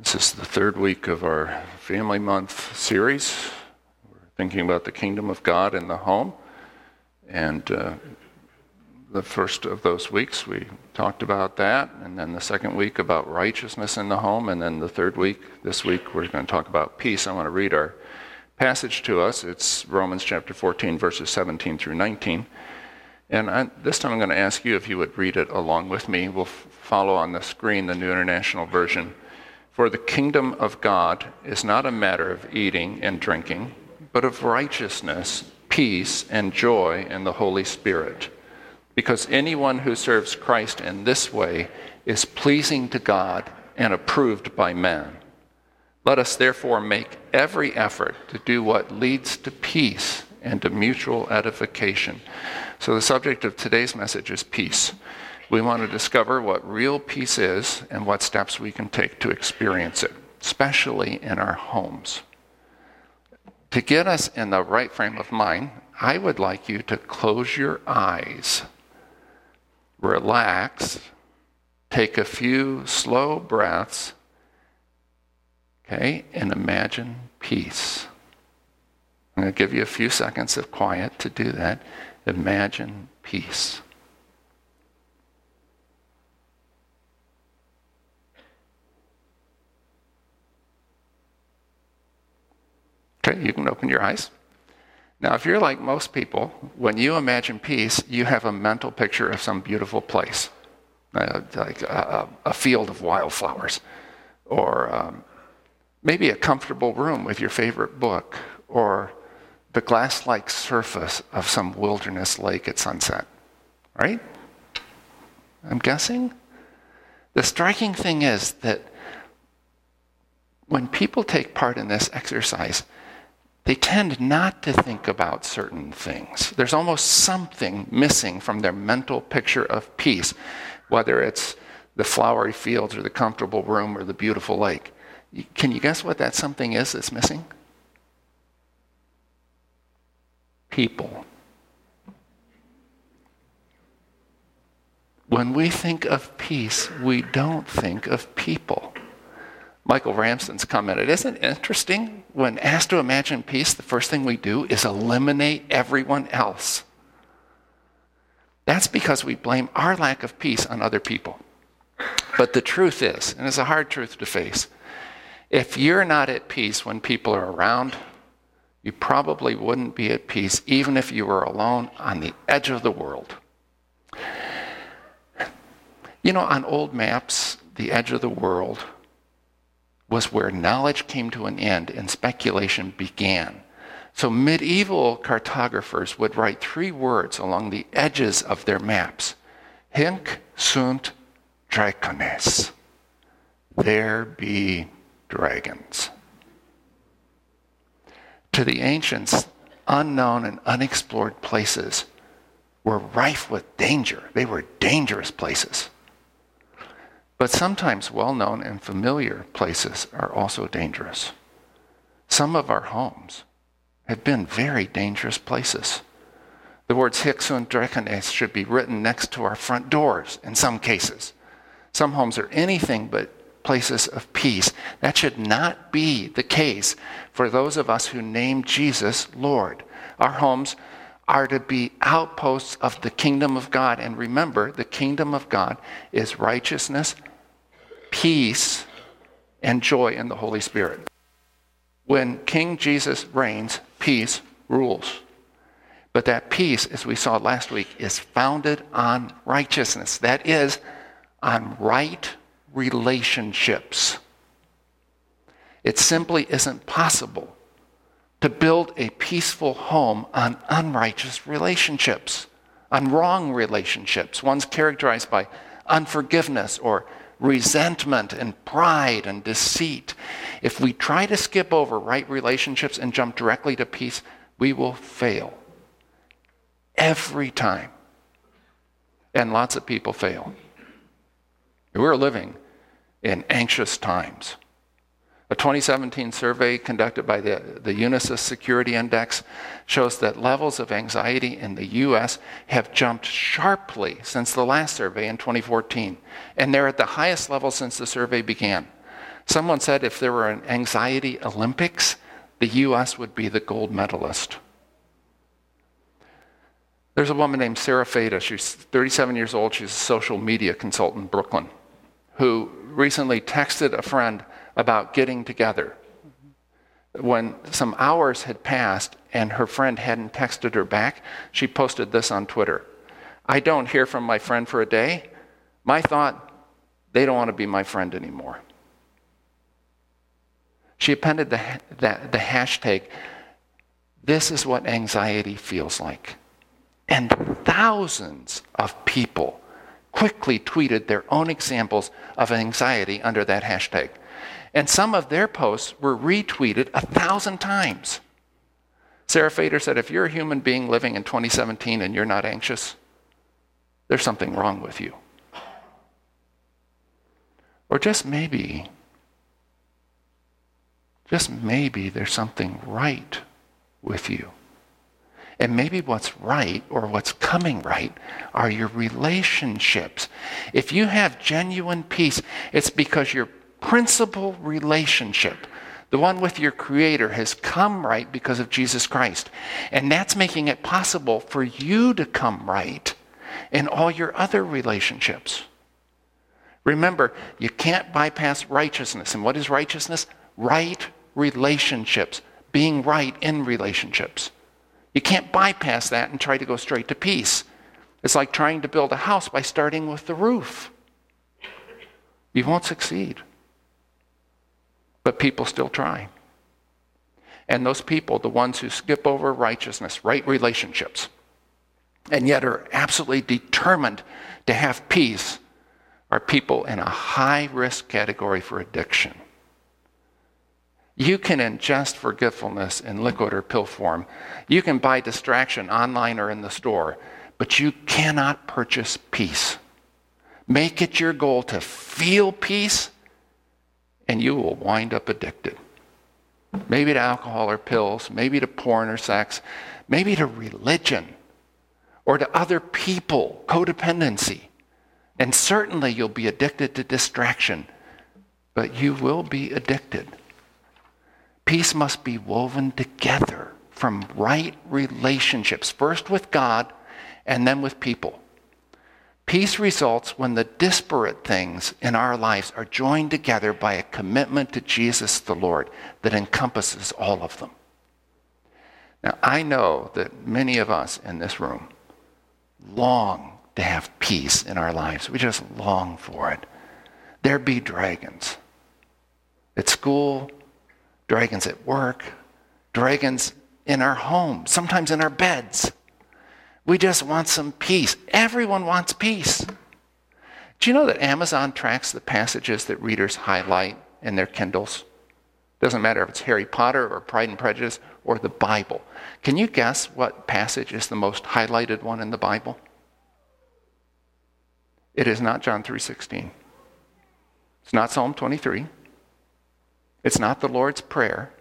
This is the third week of our Family Month series. We're thinking about the kingdom of God in the home. And uh, the first of those weeks, we talked about that. And then the second week, about righteousness in the home. And then the third week, this week, we're going to talk about peace. I want to read our passage to us. It's Romans chapter 14, verses 17 through 19. And I, this time I'm going to ask you if you would read it along with me. We'll f- follow on the screen the New International Version. For the kingdom of God is not a matter of eating and drinking, but of righteousness, peace, and joy in the Holy Spirit. Because anyone who serves Christ in this way is pleasing to God and approved by men. Let us therefore make every effort to do what leads to peace and to mutual edification. So, the subject of today's message is peace. We want to discover what real peace is and what steps we can take to experience it, especially in our homes. To get us in the right frame of mind, I would like you to close your eyes, relax, take a few slow breaths, okay, and imagine peace. I'm going to give you a few seconds of quiet to do that. Imagine peace. Okay, you can open your eyes. Now, if you're like most people, when you imagine peace, you have a mental picture of some beautiful place, uh, like a, a, field of wildflowers, or um, maybe a comfortable room with your favorite book, or the glass like surface of some wilderness lake at sunset. Right? I'm guessing? The striking thing is that when people take part in this exercise, they tend not to think about certain things. There's almost something missing from their mental picture of peace, whether it's the flowery fields or the comfortable room or the beautiful lake. Can you guess what that something is that's missing? People. When we think of peace, we don't think of people. Michael Ramsden's commented, Isn't it interesting? When asked to imagine peace, the first thing we do is eliminate everyone else. That's because we blame our lack of peace on other people. But the truth is, and it's a hard truth to face, if you're not at peace when people are around, you probably wouldn't be at peace even if you were alone on the edge of the world. You know, on old maps, the edge of the world was where knowledge came to an end and speculation began. So medieval cartographers would write three words along the edges of their maps Hic sunt dracones. There be dragons. To the ancients, unknown and unexplored places were rife with danger. They were dangerous places. But sometimes well known and familiar places are also dangerous. Some of our homes have been very dangerous places. The words Hic sunt dracones should be written next to our front doors in some cases. Some homes are anything but places of peace. That should not be the case for those of us who name Jesus Lord. Our homes are to be outposts of the kingdom of God. And remember, the kingdom of God is righteousness, peace, and joy in the Holy Spirit. When King Jesus reigns, peace rules. But that peace, as we saw last week, is founded on righteousness. That is, on right relationships. It simply isn't possible to build a peaceful home on unrighteous relationships, on wrong relationships, ones characterized by unforgiveness or resentment and pride and deceit. If we try to skip over right relationships and jump directly to peace, we will fail. Every time. And lots of people fail. We're living in anxious times. A 2017 survey conducted by the, the Unisys Security Index shows that levels of anxiety in the US have jumped sharply since the last survey in 2014, and they're at the highest level since the survey began. Someone said if there were an anxiety Olympics, the U.S. would be the gold medalist. There's a woman named Sarah Fader. She's 37 years old. She's a social media consultant in Brooklyn who recently texted a friend about getting together. When some hours had passed and her friend hadn't texted her back, she posted this on Twitter I don't hear from my friend for a day. My thought, they don't want to be my friend anymore. She appended the, the, the hashtag, This is what anxiety feels like. And thousands of people quickly tweeted their own examples of anxiety under that hashtag. And some of their posts were retweeted a thousand times. Sarah Fader said, if you're a human being living in 2017 and you're not anxious, there's something wrong with you. Or just maybe, just maybe there's something right with you. And maybe what's right or what's coming right are your relationships. If you have genuine peace, it's because your principal relationship, the one with your Creator, has come right because of Jesus Christ. And that's making it possible for you to come right in all your other relationships. Remember, you can't bypass righteousness. And what is righteousness? Right relationships, being right in relationships. You can't bypass that and try to go straight to peace. It's like trying to build a house by starting with the roof. You won't succeed. But people still try. And those people, the ones who skip over righteousness, right relationships, and yet are absolutely determined to have peace, are people in a high risk category for addiction. You can ingest forgetfulness in liquid or pill form. You can buy distraction online or in the store, but you cannot purchase peace. Make it your goal to feel peace, and you will wind up addicted. Maybe to alcohol or pills, maybe to porn or sex, maybe to religion or to other people, codependency. And certainly you'll be addicted to distraction, but you will be addicted. Peace must be woven together from right relationships, first with God and then with people. Peace results when the disparate things in our lives are joined together by a commitment to Jesus the Lord that encompasses all of them. Now, I know that many of us in this room long to have peace in our lives. We just long for it. There be dragons at school, dragons at work, dragons in our homes, sometimes in our beds. We just want some peace. Everyone wants peace. Do you know that Amazon tracks the passages that readers highlight in their Kindles? Doesn't matter if it's Harry Potter or Pride and Prejudice or the Bible. Can you guess what passage is the most highlighted one in the Bible? It is not John 3:16. It's not Psalm 23. It's not the Lord's Prayer.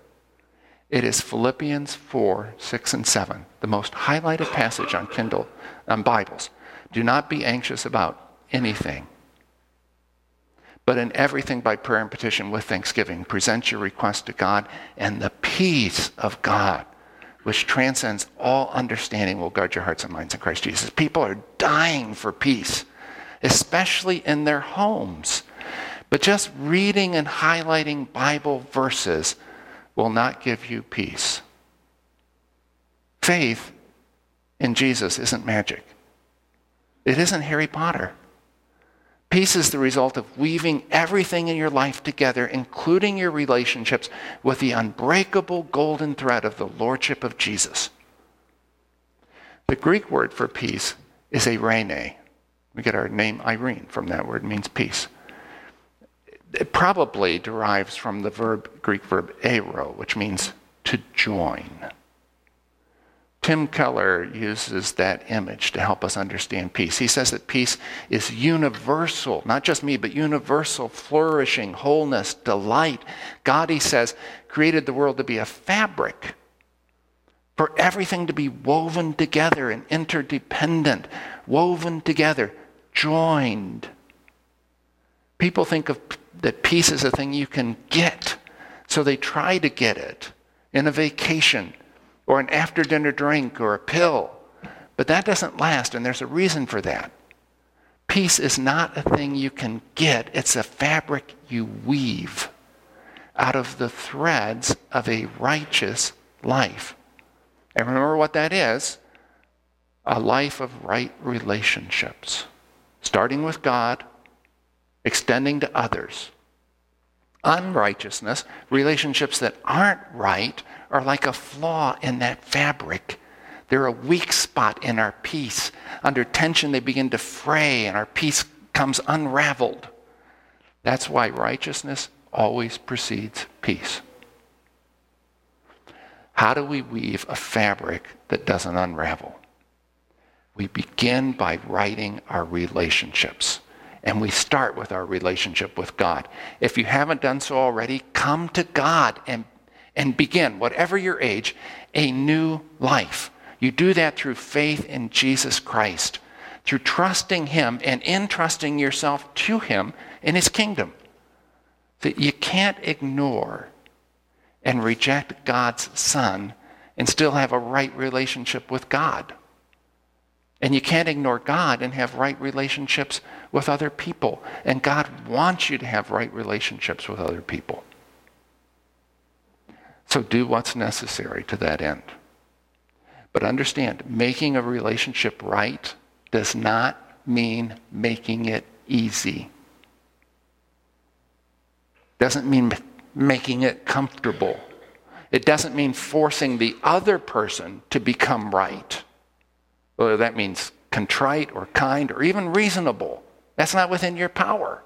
It is Philippians 4, 6, and 7, the most highlighted passage on Kindle, on Bibles. Do not be anxious about anything, but in everything by prayer and petition with thanksgiving, present your request to God, and the peace of God, which transcends all understanding, will guard your hearts and minds in Christ Jesus. People are dying for peace, especially in their homes. But just reading and highlighting Bible verses will not give you peace. Faith in Jesus isn't magic, it isn't Harry Potter. Peace is the result of weaving everything in your life together, including your relationships, with the unbreakable golden thread of the Lordship of Jesus. The Greek word for peace is eirene. We get our name Irene from that word, it means peace it probably derives from the verb, Greek verb eiro, which means to join. Tim Keller uses that image to help us understand peace. He says that peace is universal, not just me, but universal, flourishing, wholeness, delight. God, he says, created the world to be a fabric for everything to be woven together and interdependent, woven together, joined. People think of that peace is a thing you can get. So they try to get it in a vacation or an after dinner drink or a pill. But that doesn't last, and there's a reason for that. Peace is not a thing you can get, it's a fabric you weave out of the threads of a righteous life. And remember what that is a life of right relationships, starting with God, extending to others. Unrighteousness, relationships that aren't right, are like a flaw in that fabric. They're a weak spot in our peace. Under tension, they begin to fray, and our peace comes unraveled. That's why righteousness always precedes peace. How do we weave a fabric that doesn't unravel? We begin by righting our relationships. And we start with our relationship with God. If you haven't done so already, come to God and, and begin, whatever your age, a new life. You do that through faith in Jesus Christ, through trusting Him and entrusting yourself to Him in His kingdom. That you can't ignore and reject God's Son and still have a right relationship with God. And you can't ignore God and have right relationships with other people. And God wants you to have right relationships with other people. So do what's necessary to that end. But understand, making a relationship right does not mean making it easy. Doesn't mean making it comfortable. It doesn't mean forcing the other person to become right. Whether that means contrite or kind or even reasonable. That's not within your power.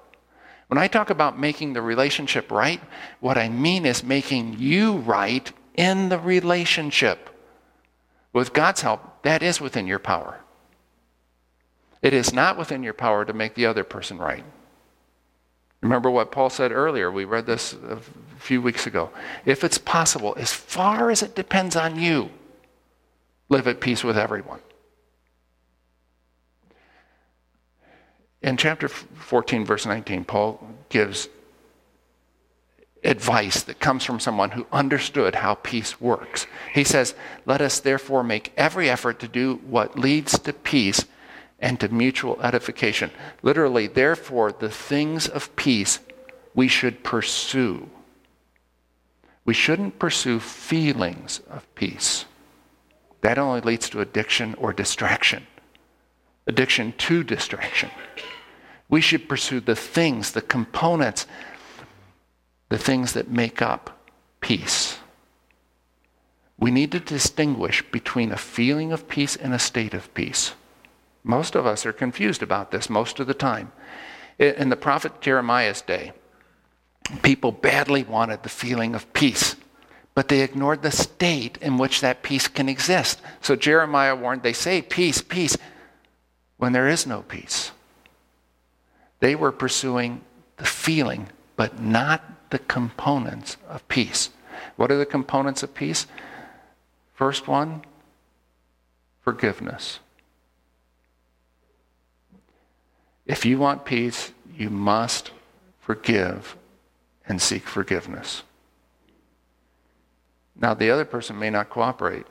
When I talk about making the relationship right, what I mean is making you right in the relationship. With God's help, that is within your power. It is not within your power to make the other person right. Remember what Paul said earlier. We read this a few weeks ago. If it's possible, as far as it depends on you, live at peace with everyone. In chapter 14, verse 19, Paul gives advice that comes from someone who understood how peace works. He says, Let us therefore make every effort to do what leads to peace and to mutual edification. Literally, therefore, the things of peace we should pursue. We shouldn't pursue feelings of peace. That only leads to addiction or distraction. Addiction to distraction. We should pursue the things, the components, the things that make up peace. We need to distinguish between a feeling of peace and a state of peace. Most of us are confused about this most of the time. In the prophet Jeremiah's day, people badly wanted the feeling of peace, but they ignored the state in which that peace can exist. So Jeremiah warned, they say peace, peace, when there is no peace. They were pursuing the feeling, but not the components of peace. What are the components of peace? First one, forgiveness. If you want peace, you must forgive and seek forgiveness. Now, the other person may not cooperate,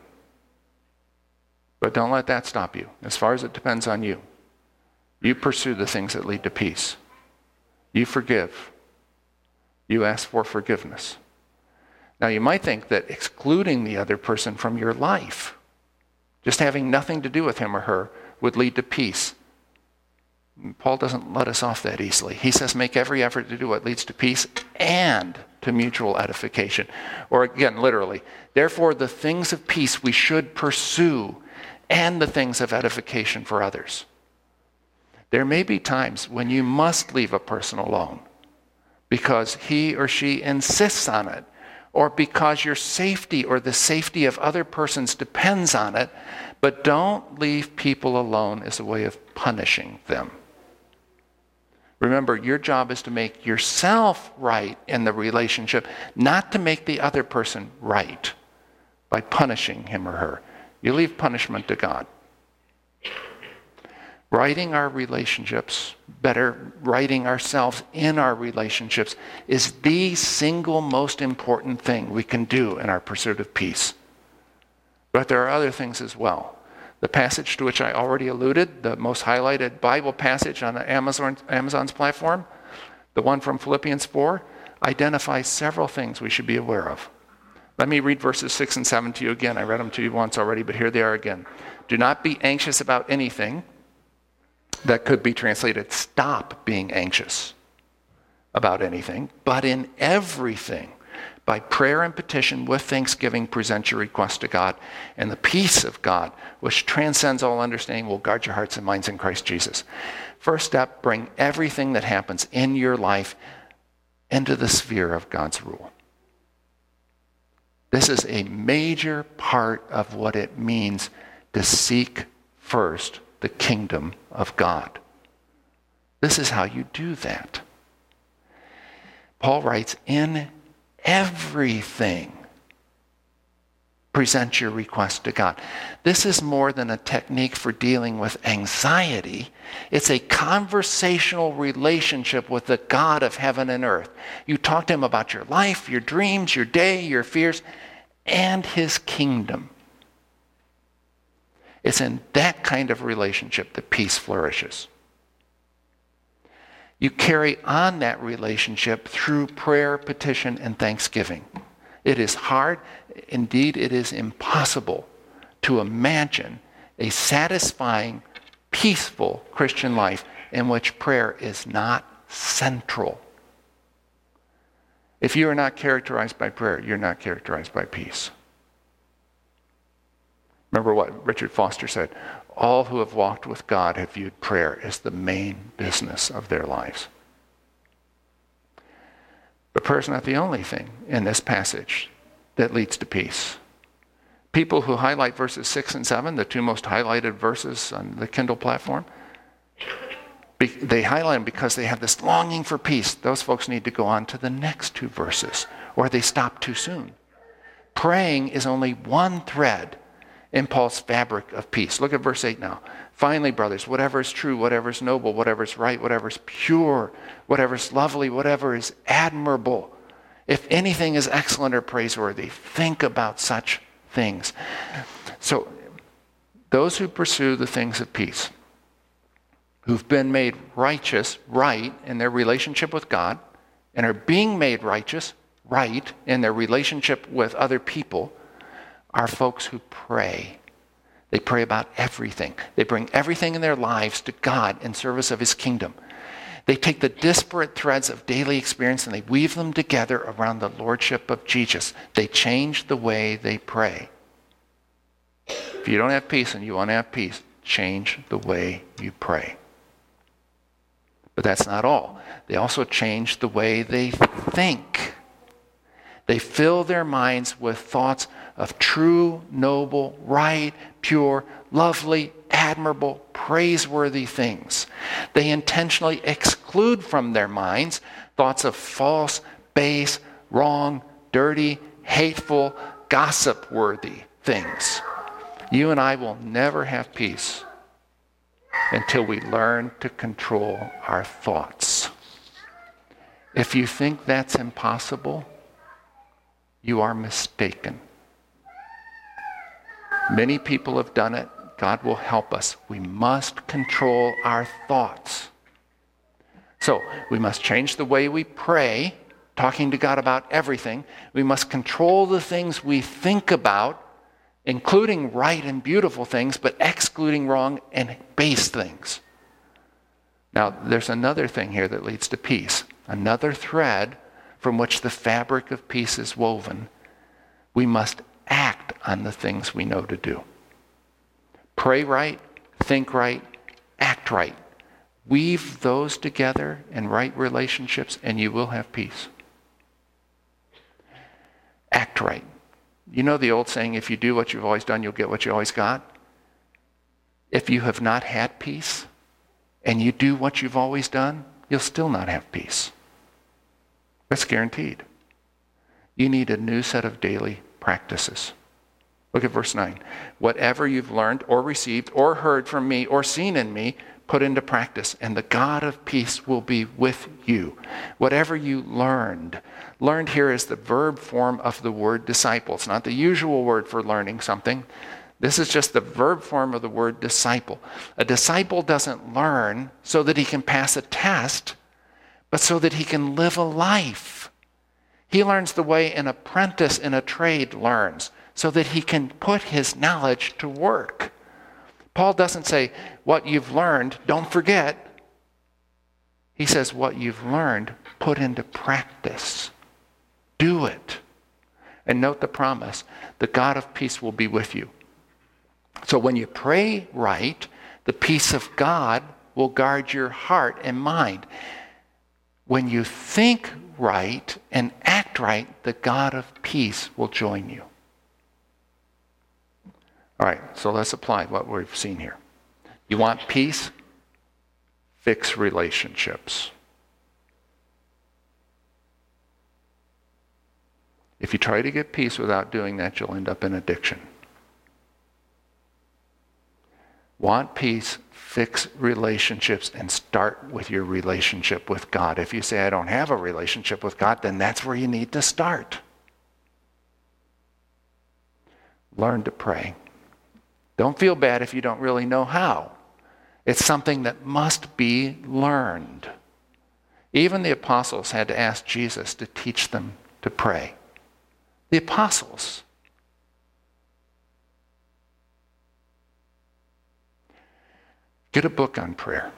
but don't let that stop you, as far as it depends on you. You pursue the things that lead to peace. You forgive. You ask for forgiveness. Now, you might think that excluding the other person from your life, just having nothing to do with him or her, would lead to peace. Paul doesn't let us off that easily. He says, make every effort to do what leads to peace and to mutual edification. Or again, literally, therefore, the things of peace we should pursue and the things of edification for others. There may be times when you must leave a person alone because he or she insists on it, or because your safety or the safety of other persons depends on it, but don't leave people alone as a way of punishing them. Remember, your job is to make yourself right in the relationship, not to make the other person right by punishing him or her. You leave punishment to God. Righting our relationships, better righting ourselves in our relationships, is the single most important thing we can do in our pursuit of peace. But there are other things as well. The passage to which I already alluded, the most highlighted Bible passage on Amazon, Amazon's platform, the one from Philippians 4, identifies several things we should be aware of. Let me read verses 6 and 7 to you again. I read them to you once already, but here they are again. Do not be anxious about anything. That could be translated stop being anxious about anything, but in everything by prayer and petition with thanksgiving, present your request to God. And the peace of God, which transcends all understanding, will guard your hearts and minds in Christ Jesus. First step bring everything that happens in your life into the sphere of God's rule. This is a major part of what it means to seek first the kingdom of God. This is how you do that. Paul writes, in everything. Present your request to God. This is more than a technique for dealing with anxiety. It's a conversational relationship with the God of heaven and earth. You talk to him about your life, your dreams, your day, your fears, and his kingdom. It's in that kind of relationship that peace flourishes. You carry on that relationship through prayer, petition, and thanksgiving. It is hard, indeed, it is impossible to imagine a satisfying, peaceful Christian life in which prayer is not central. If you are not characterized by prayer, you're not characterized by peace. Remember what Richard Foster said all who have walked with God have viewed prayer as the main business of their lives. But prayer is not the only thing in this passage that leads to peace. People who highlight verses 6 and 7, the two most highlighted verses on the Kindle platform, they highlight them because they have this longing for peace. Those folks need to go on to the next two verses, or they stop too soon. Praying is only one thread in Paul's fabric of peace. Look at verse 8 now. Finally, brothers, whatever is true, whatever is noble, whatever is right, whatever is pure, whatever is lovely, whatever is admirable, if anything is excellent or praiseworthy, think about such things. So, those who pursue the things of peace, who've been made righteous, right, in their relationship with God, and are being made righteous, right, in their relationship with other people, are folks who pray. They pray about everything. They bring everything in their lives to God in service of His kingdom. They take the disparate threads of daily experience and they weave them together around the Lordship of Jesus. They change the way they pray. If you don't have peace and you want to have peace, change the way you pray. But that's not all. They also change the way they think. They fill their minds with thoughts of true, noble, right, pure, lovely, admirable, praiseworthy things. They intentionally exclude from their minds thoughts of false, base, wrong, dirty, hateful, gossip worthy things. You and I will never have peace until we learn to control our thoughts. If you think that's impossible, you are mistaken. Many people have done it. God will help us. We must control our thoughts. So we must change the way we pray, talking to God about everything. We must control the things we think about, including right and beautiful things, but excluding wrong and base things. Now, there's another thing here that leads to peace, another thread from which the fabric of peace is woven. We must act on the things we know to do. Pray right, think right, act right. Weave those together in right relationships, and you will have peace. Act right. You know the old saying if you do what you've always done, you'll get what you always got? If you have not had peace and you do what you've always done, you'll still not have peace. That's guaranteed. You need a new set of daily practices. Look at verse 9. Whatever you've learned or received or heard from me or seen in me, put into practice, and the God of peace will be with you. Whatever you learned, learned here is the verb form of the word disciple. It's not the usual word for learning something. This is just the verb form of the word disciple. A disciple doesn't learn so that he can pass a test, but so that he can live a life. He learns the way an apprentice in a trade learns, so that he can put his knowledge to work. Paul doesn't say, What you've learned, don't forget. He says, What you've learned, put into practice. Do it. And note the promise the God of peace will be with you. So when you pray right, the peace of God will guard your heart and mind. When you think right and act right, the God of peace will join you. All right, so let's apply what we've seen here. You want peace? Fix relationships. If you try to get peace without doing that, you'll end up in addiction. Want peace, fix relationships, and start with your relationship with God. If you say, I don't have a relationship with God, then that's where you need to start. Learn to pray. Don't feel bad if you don't really know how. It's something that must be learned. Even the apostles had to ask Jesus to teach them to pray. The apostles. Get a book on prayer.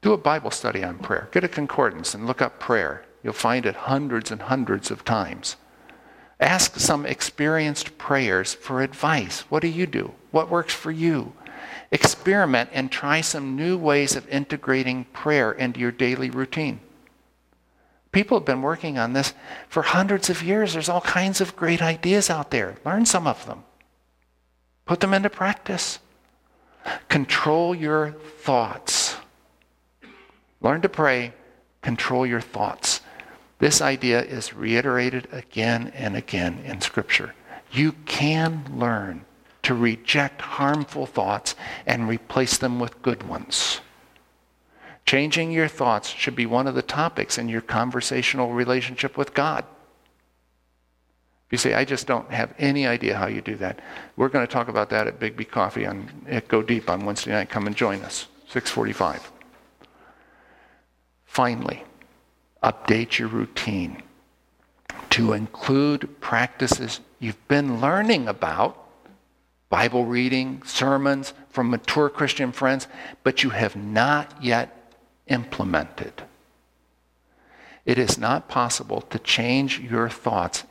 Do a Bible study on prayer. Get a concordance and look up prayer. You'll find it hundreds and hundreds of times. Ask some experienced prayers for advice. What do you do? What works for you? Experiment and try some new ways of integrating prayer into your daily routine. People have been working on this for hundreds of years. There's all kinds of great ideas out there. Learn some of them, put them into practice. Control your thoughts. Learn to pray, control your thoughts. This idea is reiterated again and again in Scripture. You can learn to reject harmful thoughts and replace them with good ones. Changing your thoughts should be one of the topics in your conversational relationship with God. If you say, I just don't have any idea how you do that, we're going to talk about that at Big B Coffee on at Go Deep on Wednesday night. Come and join us, 645. Finally, update your routine to include practices you've been learning about, Bible reading, sermons from mature Christian friends, but you have not yet implemented. It is not possible to change your thoughts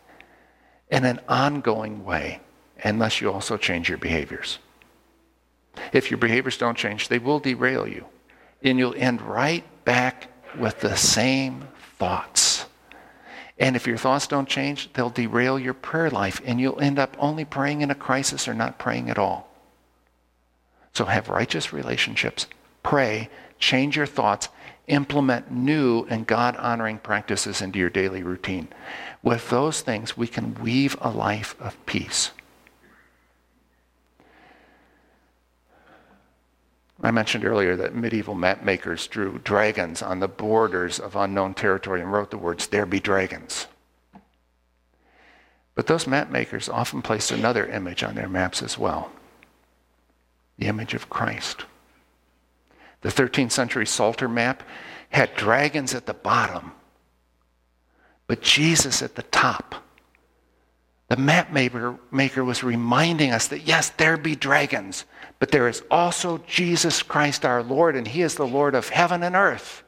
in an ongoing way unless you also change your behaviors. If your behaviors don't change, they will derail you. And you'll end right back with the same thoughts. And if your thoughts don't change, they'll derail your prayer life, and you'll end up only praying in a crisis or not praying at all. So have righteous relationships, pray, change your thoughts, implement new and God honoring practices into your daily routine. With those things, we can weave a life of peace. I mentioned earlier that medieval map makers drew dragons on the borders of unknown territory and wrote the words, There be dragons. But those map makers often placed another image on their maps as well the image of Christ. The 13th century Psalter map had dragons at the bottom but Jesus at the top. The map maker, was reminding us that yes, there be dragons, but there is also Jesus Christ our Lord, and He is the Lord of heaven and earth.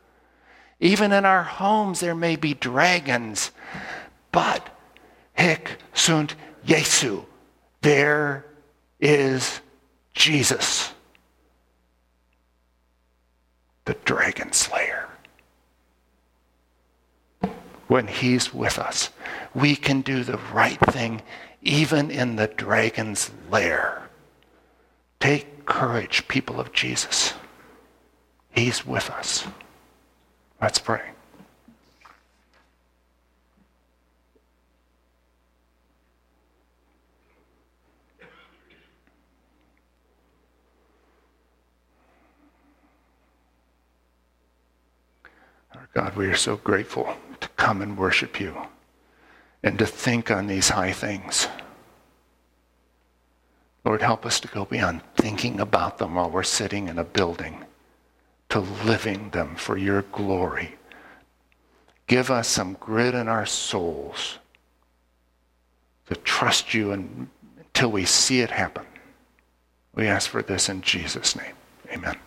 Even in our homes, there may be dragons, but hic sunt Jesu. There is Jesus, the dragon slayer when He's with us. We can do the right thing even in the dragon's lair. Take courage, people of Jesus. He's with us. Let's pray. Our God, we are so grateful to come and worship you and to think on these high things. Lord, help us to go beyond thinking about them while we're sitting in a building to living them for your glory. Give us some grit in our souls to trust you and, until we see it happen. We ask for this in Jesus' name. Amen.